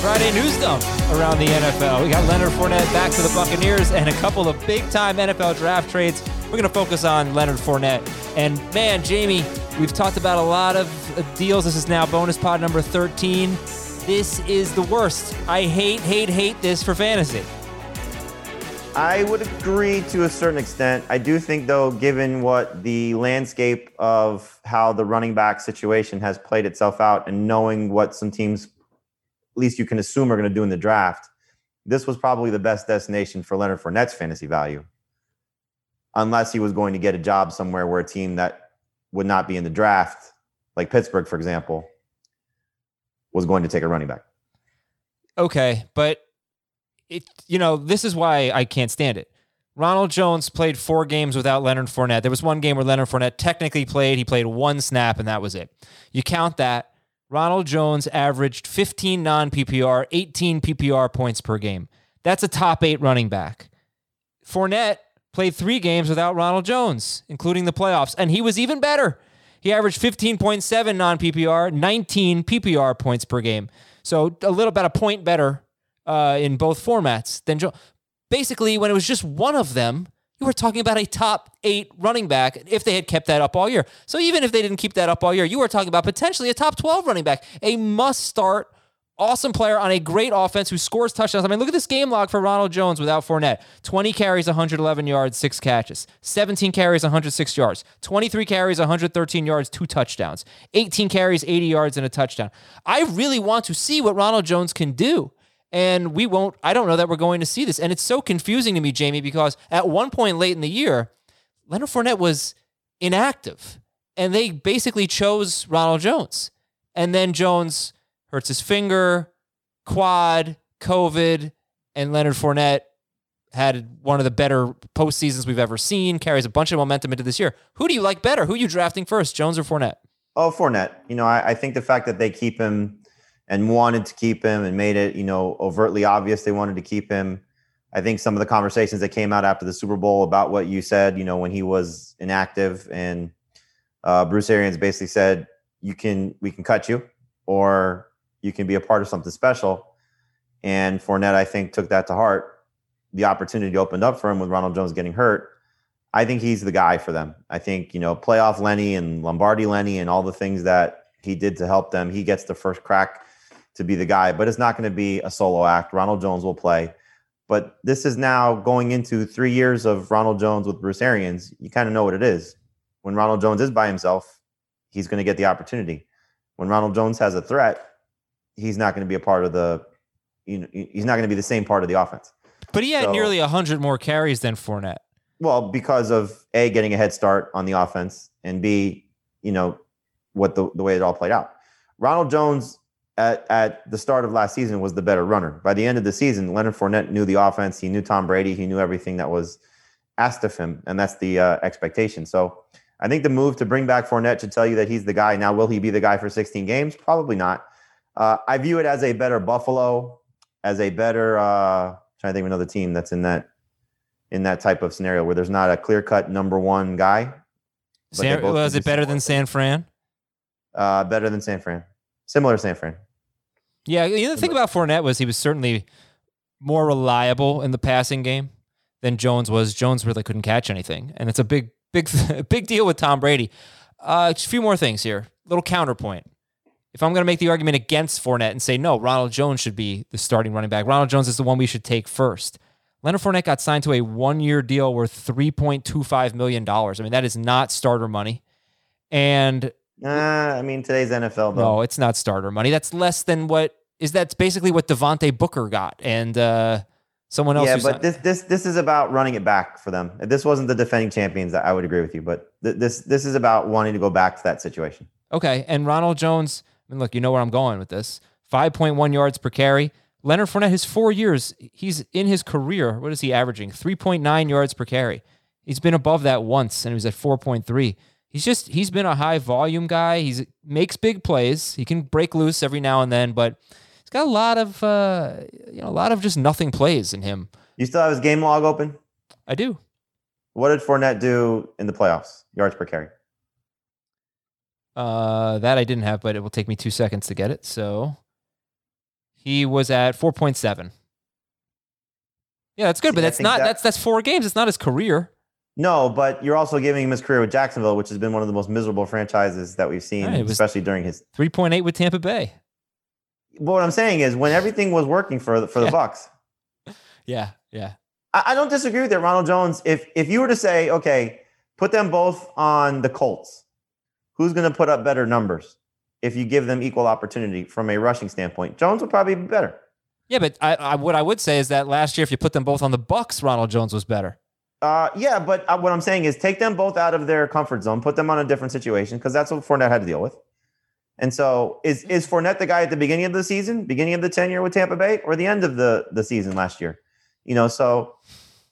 Friday news dump around the NFL. We got Leonard Fournette back to the Buccaneers and a couple of big time NFL draft trades. We're going to focus on Leonard Fournette. And man, Jamie, we've talked about a lot of deals. This is now bonus pod number 13. This is the worst. I hate, hate, hate this for fantasy. I would agree to a certain extent. I do think, though, given what the landscape of how the running back situation has played itself out and knowing what some teams, at least you can assume, are going to do in the draft, this was probably the best destination for Leonard Fournette's fantasy value. Unless he was going to get a job somewhere where a team that would not be in the draft, like Pittsburgh, for example, was going to take a running back. Okay, but it you know this is why I can't stand it. Ronald Jones played four games without Leonard Fournette. There was one game where Leonard Fournette technically played. He played one snap, and that was it. You count that. Ronald Jones averaged 15 non PPR, 18 PPR points per game. That's a top eight running back. Fournette played three games without Ronald Jones, including the playoffs, and he was even better. He averaged 15.7 non PPR, 19 PPR points per game. So a little about a point better uh, in both formats than Joe. Basically, when it was just one of them, you were talking about a top eight running back if they had kept that up all year. So even if they didn't keep that up all year, you were talking about potentially a top 12 running back, a must start awesome player on a great offense who scores touchdowns. I mean, look at this game log for Ronald Jones without Fournette 20 carries, 111 yards, six catches, 17 carries, 106 yards, 23 carries, 113 yards, two touchdowns, 18 carries, 80 yards, and a touchdown. I really want to see what Ronald Jones can do. And we won't, I don't know that we're going to see this. And it's so confusing to me, Jamie, because at one point late in the year, Leonard Fournette was inactive and they basically chose Ronald Jones. And then Jones hurts his finger, quad, COVID, and Leonard Fournette had one of the better postseasons we've ever seen, carries a bunch of momentum into this year. Who do you like better? Who are you drafting first, Jones or Fournette? Oh, Fournette. You know, I, I think the fact that they keep him and wanted to keep him and made it, you know, overtly obvious they wanted to keep him. I think some of the conversations that came out after the Super Bowl about what you said, you know, when he was inactive and uh, Bruce Arians basically said, you can, we can cut you or you can be a part of something special. And Fournette, I think, took that to heart. The opportunity opened up for him with Ronald Jones getting hurt. I think he's the guy for them. I think, you know, playoff Lenny and Lombardi Lenny and all the things that he did to help them, he gets the first crack to be the guy, but it's not going to be a solo act. Ronald Jones will play. But this is now going into three years of Ronald Jones with Bruce Arians. You kind of know what it is. When Ronald Jones is by himself, he's going to get the opportunity. When Ronald Jones has a threat, he's not going to be a part of the, you know, he's not going to be the same part of the offense. But he had so, nearly 100 more carries than Fournette. Well, because of A, getting a head start on the offense, and B, you know, what the, the way it all played out. Ronald Jones at, at the start of last season was the better runner. By the end of the season, Leonard Fournette knew the offense. He knew Tom Brady. He knew everything that was asked of him, and that's the uh, expectation. So I think the move to bring back Fournette should tell you that he's the guy. Now, will he be the guy for 16 games? Probably not. Uh, I view it as a better Buffalo, as a better. Uh, trying to think of another team that's in that in that type of scenario where there's not a clear cut number one guy. San, was it better than San Fran? Uh, better than San Fran. Similar to San Fran. Yeah, the other thing about Fournette was he was certainly more reliable in the passing game than Jones was. Jones really couldn't catch anything, and it's a big, big, big deal with Tom Brady. Uh, a few more things here. Little counterpoint. If I'm going to make the argument against Fournette and say no, Ronald Jones should be the starting running back. Ronald Jones is the one we should take first. Leonard Fournette got signed to a one-year deal worth $3.25 million. I mean, that is not starter money. And uh, I mean, today's NFL. Though. No, it's not starter money. That's less than what is. That's basically what Devontae Booker got, and uh, someone else. Yeah, but this this this is about running it back for them. If this wasn't the defending champions, I would agree with you. But th- this this is about wanting to go back to that situation. Okay, and Ronald Jones. I mean, look, you know where I'm going with this. Five point one yards per carry. Leonard Fournette, his four years, he's in his career. What is he averaging? Three point nine yards per carry. He's been above that once, and he was at four point three he's just he's been a high volume guy. He's makes big plays. He can break loose every now and then, but he's got a lot of uh, you know a lot of just nothing plays in him. You still have his game log open? I do. What did Fournette do in the playoffs? Yards per carry. Uh, that I didn't have, but it will take me two seconds to get it. So He was at 4.7. Yeah, that's good, See, but that's not that- that's that's four games. It's not his career. No, but you're also giving him his career with Jacksonville, which has been one of the most miserable franchises that we've seen, Right, especially during his. 3.8 with Tampa Bay. But what I'm saying is, when everything was working for the, for the Yeah. Bucs, Yeah, yeah. I, I don't disagree with that. Ronald Jones, if if you were to say, okay, put them both on the Colts, who's going to put up better numbers if you give them equal opportunity from a rushing standpoint? Jones would probably be better. Yeah, but I, I what I would say is that last year, if you put them both on the Bucs, Ronald Jones was better. Uh, yeah, but uh, what I'm saying is take them both out of their comfort zone, put them on a different situation because that's what Fournette had to deal with. And so, is is Fournette the guy at the beginning of the season, beginning of the tenure with Tampa Bay, or the end of the the season last year? You know, so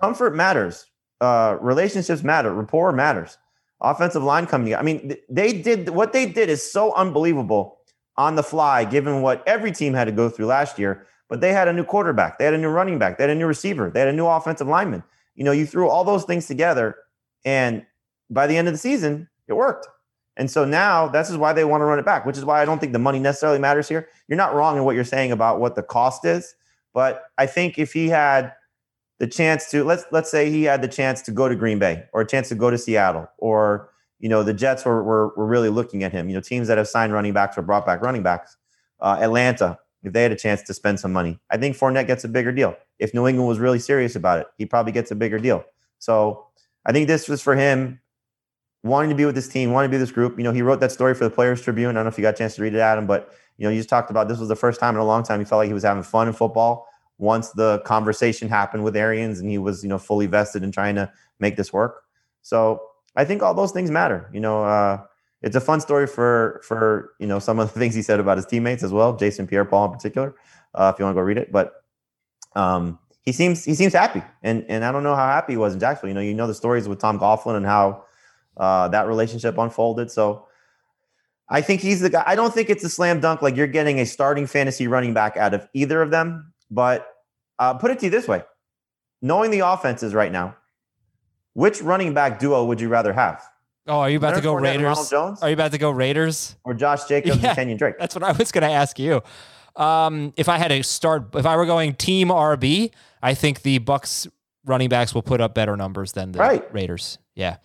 comfort matters, uh, relationships matter, rapport matters, offensive line coming. I mean, th- they did what they did is so unbelievable on the fly, given what every team had to go through last year. But they had a new quarterback, they had a new running back, they had a new receiver, they had a new offensive lineman. You know, you threw all those things together, and by the end of the season, it worked. And so now this is why they want to run it back, which is why I don't think the money necessarily matters here. You're not wrong in what you're saying about what the cost is, but I think if he had the chance to let's let's say he had the chance to go to Green Bay or a chance to go to Seattle or you know the Jets were were, were really looking at him. You know teams that have signed running backs or brought back running backs. Uh, Atlanta, if they had a chance to spend some money, I think Fournette gets a bigger deal. If New England was really serious about it, he probably gets a bigger deal. So I think this was for him wanting to be with this team, wanting to be this group. You know, he wrote that story for the Players Tribune. I don't know if you got a chance to read it, Adam, but you know, you just talked about this was the first time in a long time he felt like he was having fun in football. Once the conversation happened with Arians and he was, you know, fully vested in trying to make this work. So I think all those things matter. You know, uh, it's a fun story for for you know some of the things he said about his teammates as well, Jason Pierre-Paul in particular. Uh, if you want to go read it, but um, he seems he seems happy, and and I don't know how happy he was in Jacksonville. You know, you know the stories with Tom Coughlin and how uh, that relationship unfolded. So I think he's the guy. I don't think it's a slam dunk. Like you're getting a starting fantasy running back out of either of them. But uh, put it to you this way: knowing the offenses right now, which running back duo would you rather have? Oh, are you about to go Fournette and Raiders? Ronald Jones, Are you about to go Raiders? or Josh Jacobs Yeah. and Kenyan Drake? That's what I was going to ask you. Um, if I had to start, if I were going team RB, I think the Bucs running backs will put up better numbers than the Right. Raiders. Yeah.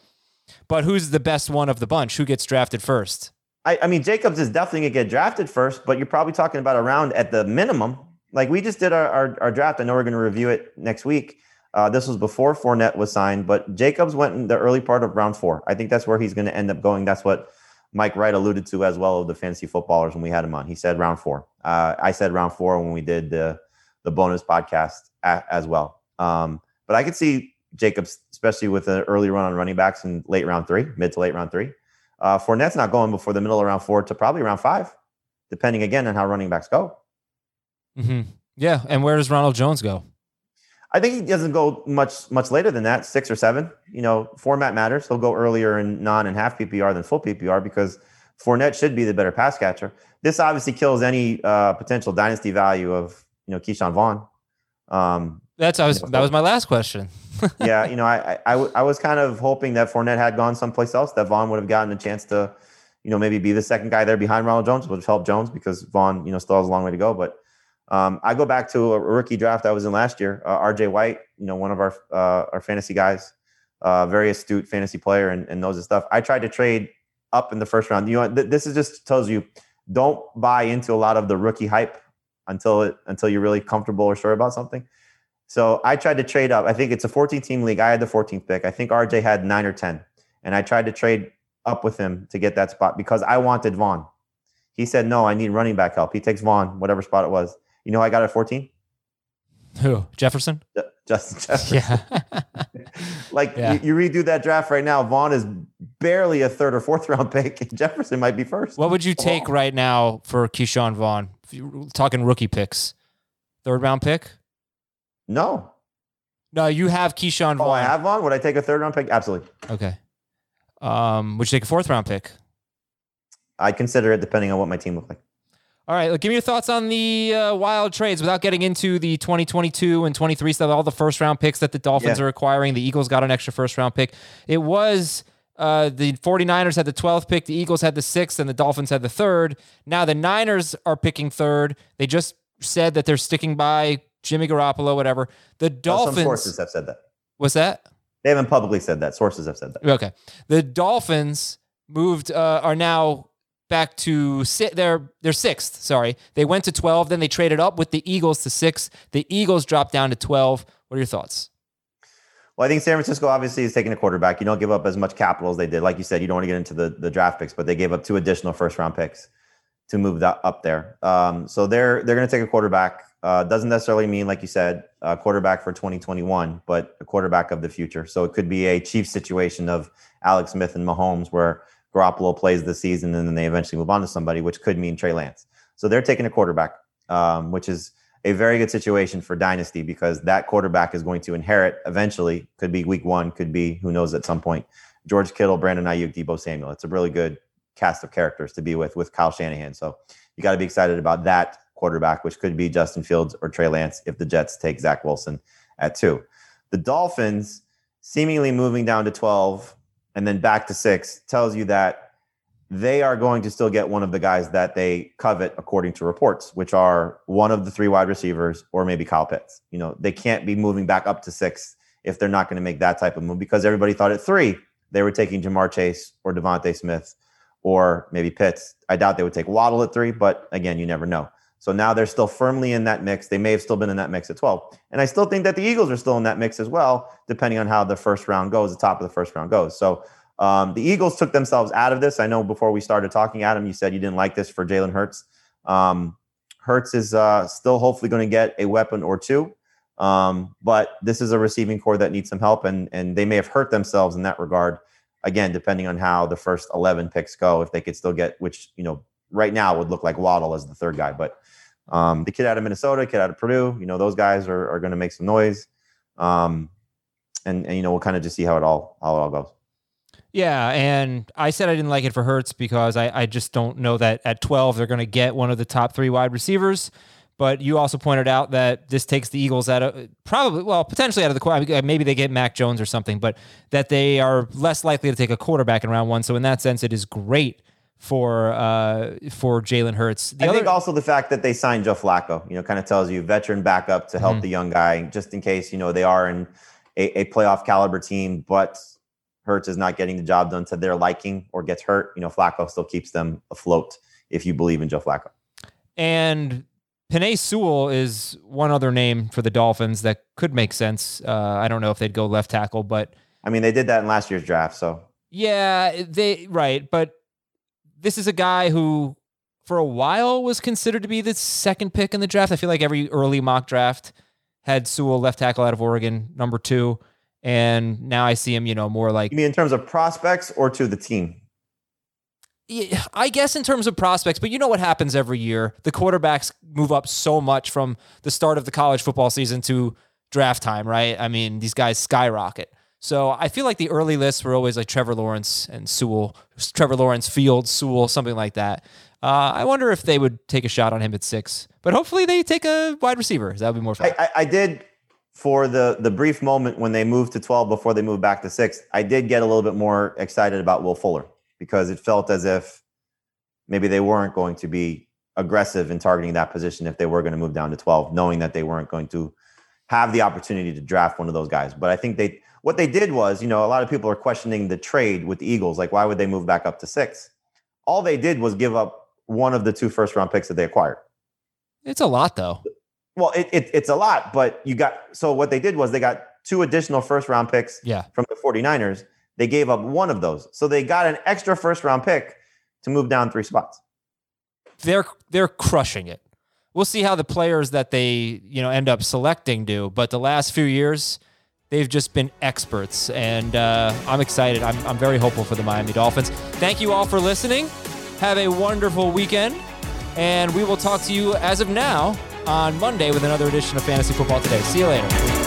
But who's the best one of the bunch? Who gets drafted first? I, I mean, Jacobs is definitely going to get drafted first, but you're probably talking about a round at the minimum. Like we just did our, our, our draft. I know we're going to review it next week. Uh, this was before Fournette was signed, but Jacobs went in the early part of round four. I think that's where he's going to end up going. That's what Mike Wright alluded to as well of the fantasy footballers when we had him on. He said round four. Uh, I said round four when we did the the bonus podcast a, as well. Um, but I could see Jacobs, especially with an early run on running backs in late round three, mid to late round three. Uh, Fournette's not going before the middle of round four to probably round five, depending again on how running backs go. hmm Yeah. And where does Ronald Jones go? I think he doesn't go much much later than that, six or seven. You know, format matters. He'll go earlier in non and half PPR than full PPR because Fournette should be the better pass catcher. This obviously kills any uh, potential dynasty value of you know Ke'Shawn Vaughn. Um, That's I was that was my last question. yeah, you know, I, I, I, w- I was kind of hoping that Fournette had gone someplace else, that Vaughn would have gotten a chance to, you know, maybe be the second guy there behind Ronald Jones, which would help Jones because Vaughn, you know, still has a long way to go. But um, I go back to a rookie draft I was in last year, uh, RJ White, you know, one of our uh, our fantasy guys, uh, very astute fantasy player and, and knows his stuff. I tried to trade up in the first round. You know, th- this is just tells you don't buy into a lot of the rookie hype until it until you're really comfortable or sure about something. So I tried to trade up. I think it's a 14 team league. I had the 14th pick. I think RJ had nine or 10. And I tried to trade up with him to get that spot because I wanted Vaughn. He said, no, I need running back help. He takes Vaughn, whatever spot it was. You know, I got at 14. Who? Jefferson? Ju- Justin Jefferson. Yeah. Like Yeah. you, you redo that draft right now. Vaughn is barely a third or fourth round pick. and Jefferson might be first. what would you take right now for Ke'Shawn Vaughn? Talking rookie picks, third round pick? No. No, you have Ke'Shawn Vaughn. Oh, I have Vaughn. Would I take a third round pick? Absolutely. Okay. Um, would you take a fourth round pick? I'd consider it depending on what my team looked like. All right, give me your thoughts on the uh, wild trades without getting into the 2022 and 23 stuff, all the first round picks that the Dolphins Yeah. are acquiring. The Eagles got an extra first round pick. It was uh, the 49ers had the 12th pick, the Eagles had the sixth, and the Dolphins had the third. Now the Niners are picking third. They just said that they're sticking by Jimmy Garoppolo, whatever. The Dolphins. Some sources have said that. What's that? They haven't publicly said that. Sources have said that. Okay. The Dolphins moved uh, are now back to si- they're they're sixth. Sorry, they went to twelve. Then they traded up with the Eagles to six. The Eagles dropped down to twelve. What are your thoughts? Well, I think San Francisco obviously is taking a quarterback. You don't give up as much capital as they did. Like you said, you don't want to get into the, the draft picks, but they gave up two additional first round picks to move that up there. Um, so they're they're going to take a quarterback. Uh, doesn't necessarily mean, like you said, a quarterback for 2021, but a quarterback of the future. So it could be a chief situation of Alex Smith and Mahomes, where Garoppolo plays the season and then they eventually move on to somebody, which could mean Trey Lance. So they're taking a quarterback, um, which is a very good situation for dynasty because that quarterback is going to inherit eventually. Could be week one, could be who knows at some point. George Kittle, Brandon Aiyuk, Deebo Samuel. It's a really good cast of characters to be with with Kyle Shanahan. So you got to be excited about that quarterback, which could be Justin Fields or Trey Lance if the Jets take Zach Wilson at two. The Dolphins seemingly moving down to 12 and then back to six tells you that they are going to still get one of the guys that they covet according to reports, which are one of the three wide receivers or maybe Kyle Pitts. You know, they can't be moving back up to six if they're not going to make that type of move because everybody thought at three they were taking Ja'Marr Chase or DeVonta Smith or maybe Pitts. I doubt they would take Waddle at three, but again, you never know. So now they're still firmly in that mix. They may have still been in that mix at 12. And I still think that the Eagles are still in that mix as well, depending on how the first round goes, the top of the first round goes. So um, the Eagles took themselves out of this. I know before we started talking, Adam, you said you didn't like this for Jalen Hurts. Um, Hurts is uh, still hopefully going to get a weapon or two. Um, but this is a receiving core that needs some help, and and they may have hurt themselves in that regard again, depending on how the first 11 picks go, if they could still get, which, you know, right now would look like Waddle as the third guy. But um, the kid out of Minnesota, kid out of Purdue, you know, those guys are, are going to make some noise. Um, and, and, you know, we'll kind of just see how it all, how it all goes. Yeah, and I said I didn't like it for Hurts because I, I just don't know that at 12 they're going to get one of the top three wide receivers. But you also pointed out that this takes the Eagles out of probably, well, potentially out of the maybe they get Mac Jones or something, but that they are less likely to take a quarterback in round one. So in that sense, it is great for uh, for Jalen Hurts. The I other, think also the fact that they signed Joe Flacco, you know, kind of tells you veteran backup to help mm-hmm. the young guy, just in case you know they are in a, a playoff caliber team, but Hurts is not getting the job done to their liking or gets hurt. You know, Flacco still keeps them afloat if you believe in Joe Flacco. And Penei Sewell is one other name for the Dolphins that could make sense. Uh, I don't know if they'd go left tackle, but I mean they did that in last year's draft, so yeah, they right. But this is a guy who, for a while, was considered to be the second pick in the draft. I feel like every early mock draft had Sewell left tackle out of Oregon, number two, and now I see him, you know, more like. You mean in terms of prospects or to the team? I guess in terms of prospects, but you know what happens every year. The quarterbacks move up so much from the start of the college football season to draft time, right? I mean, these guys skyrocket. So I feel like the early lists were always like Trevor Lawrence and Sewell, Trevor Lawrence, Fields, Sewell, something like that. Uh, I wonder if they would take a shot on him at six, but hopefully they take a wide receiver. That would be more fun. I, I, I did for the the brief moment when they moved to 12 before they moved back to six. I did get a little bit more excited about Will Fuller because it felt as if maybe they weren't going to be aggressive in targeting that position if they were going to move down to 12, knowing that they weren't going to have the opportunity to draft one of those guys. But I think they what they did was, you know, a lot of people are questioning the trade with the Eagles. Like, why would they move back up to six? All they did was give up one of the two first round picks that they acquired. It's a lot, though. Well, it, it, it's a lot, but you got so what they did was they got two additional first round picks yeah. from the 49ers they gave up one of those. So they got an extra first round pick to move down three spots. They're they're crushing it. We'll see how the players that they, you know, end up selecting do, but the last few years they've just been experts and uh, I'm excited. I'm I'm very hopeful for the Miami Dolphins. Thank you all for listening. Have a wonderful weekend and we will talk to you as of now on Monday with another edition of Fantasy Football Today. See you later.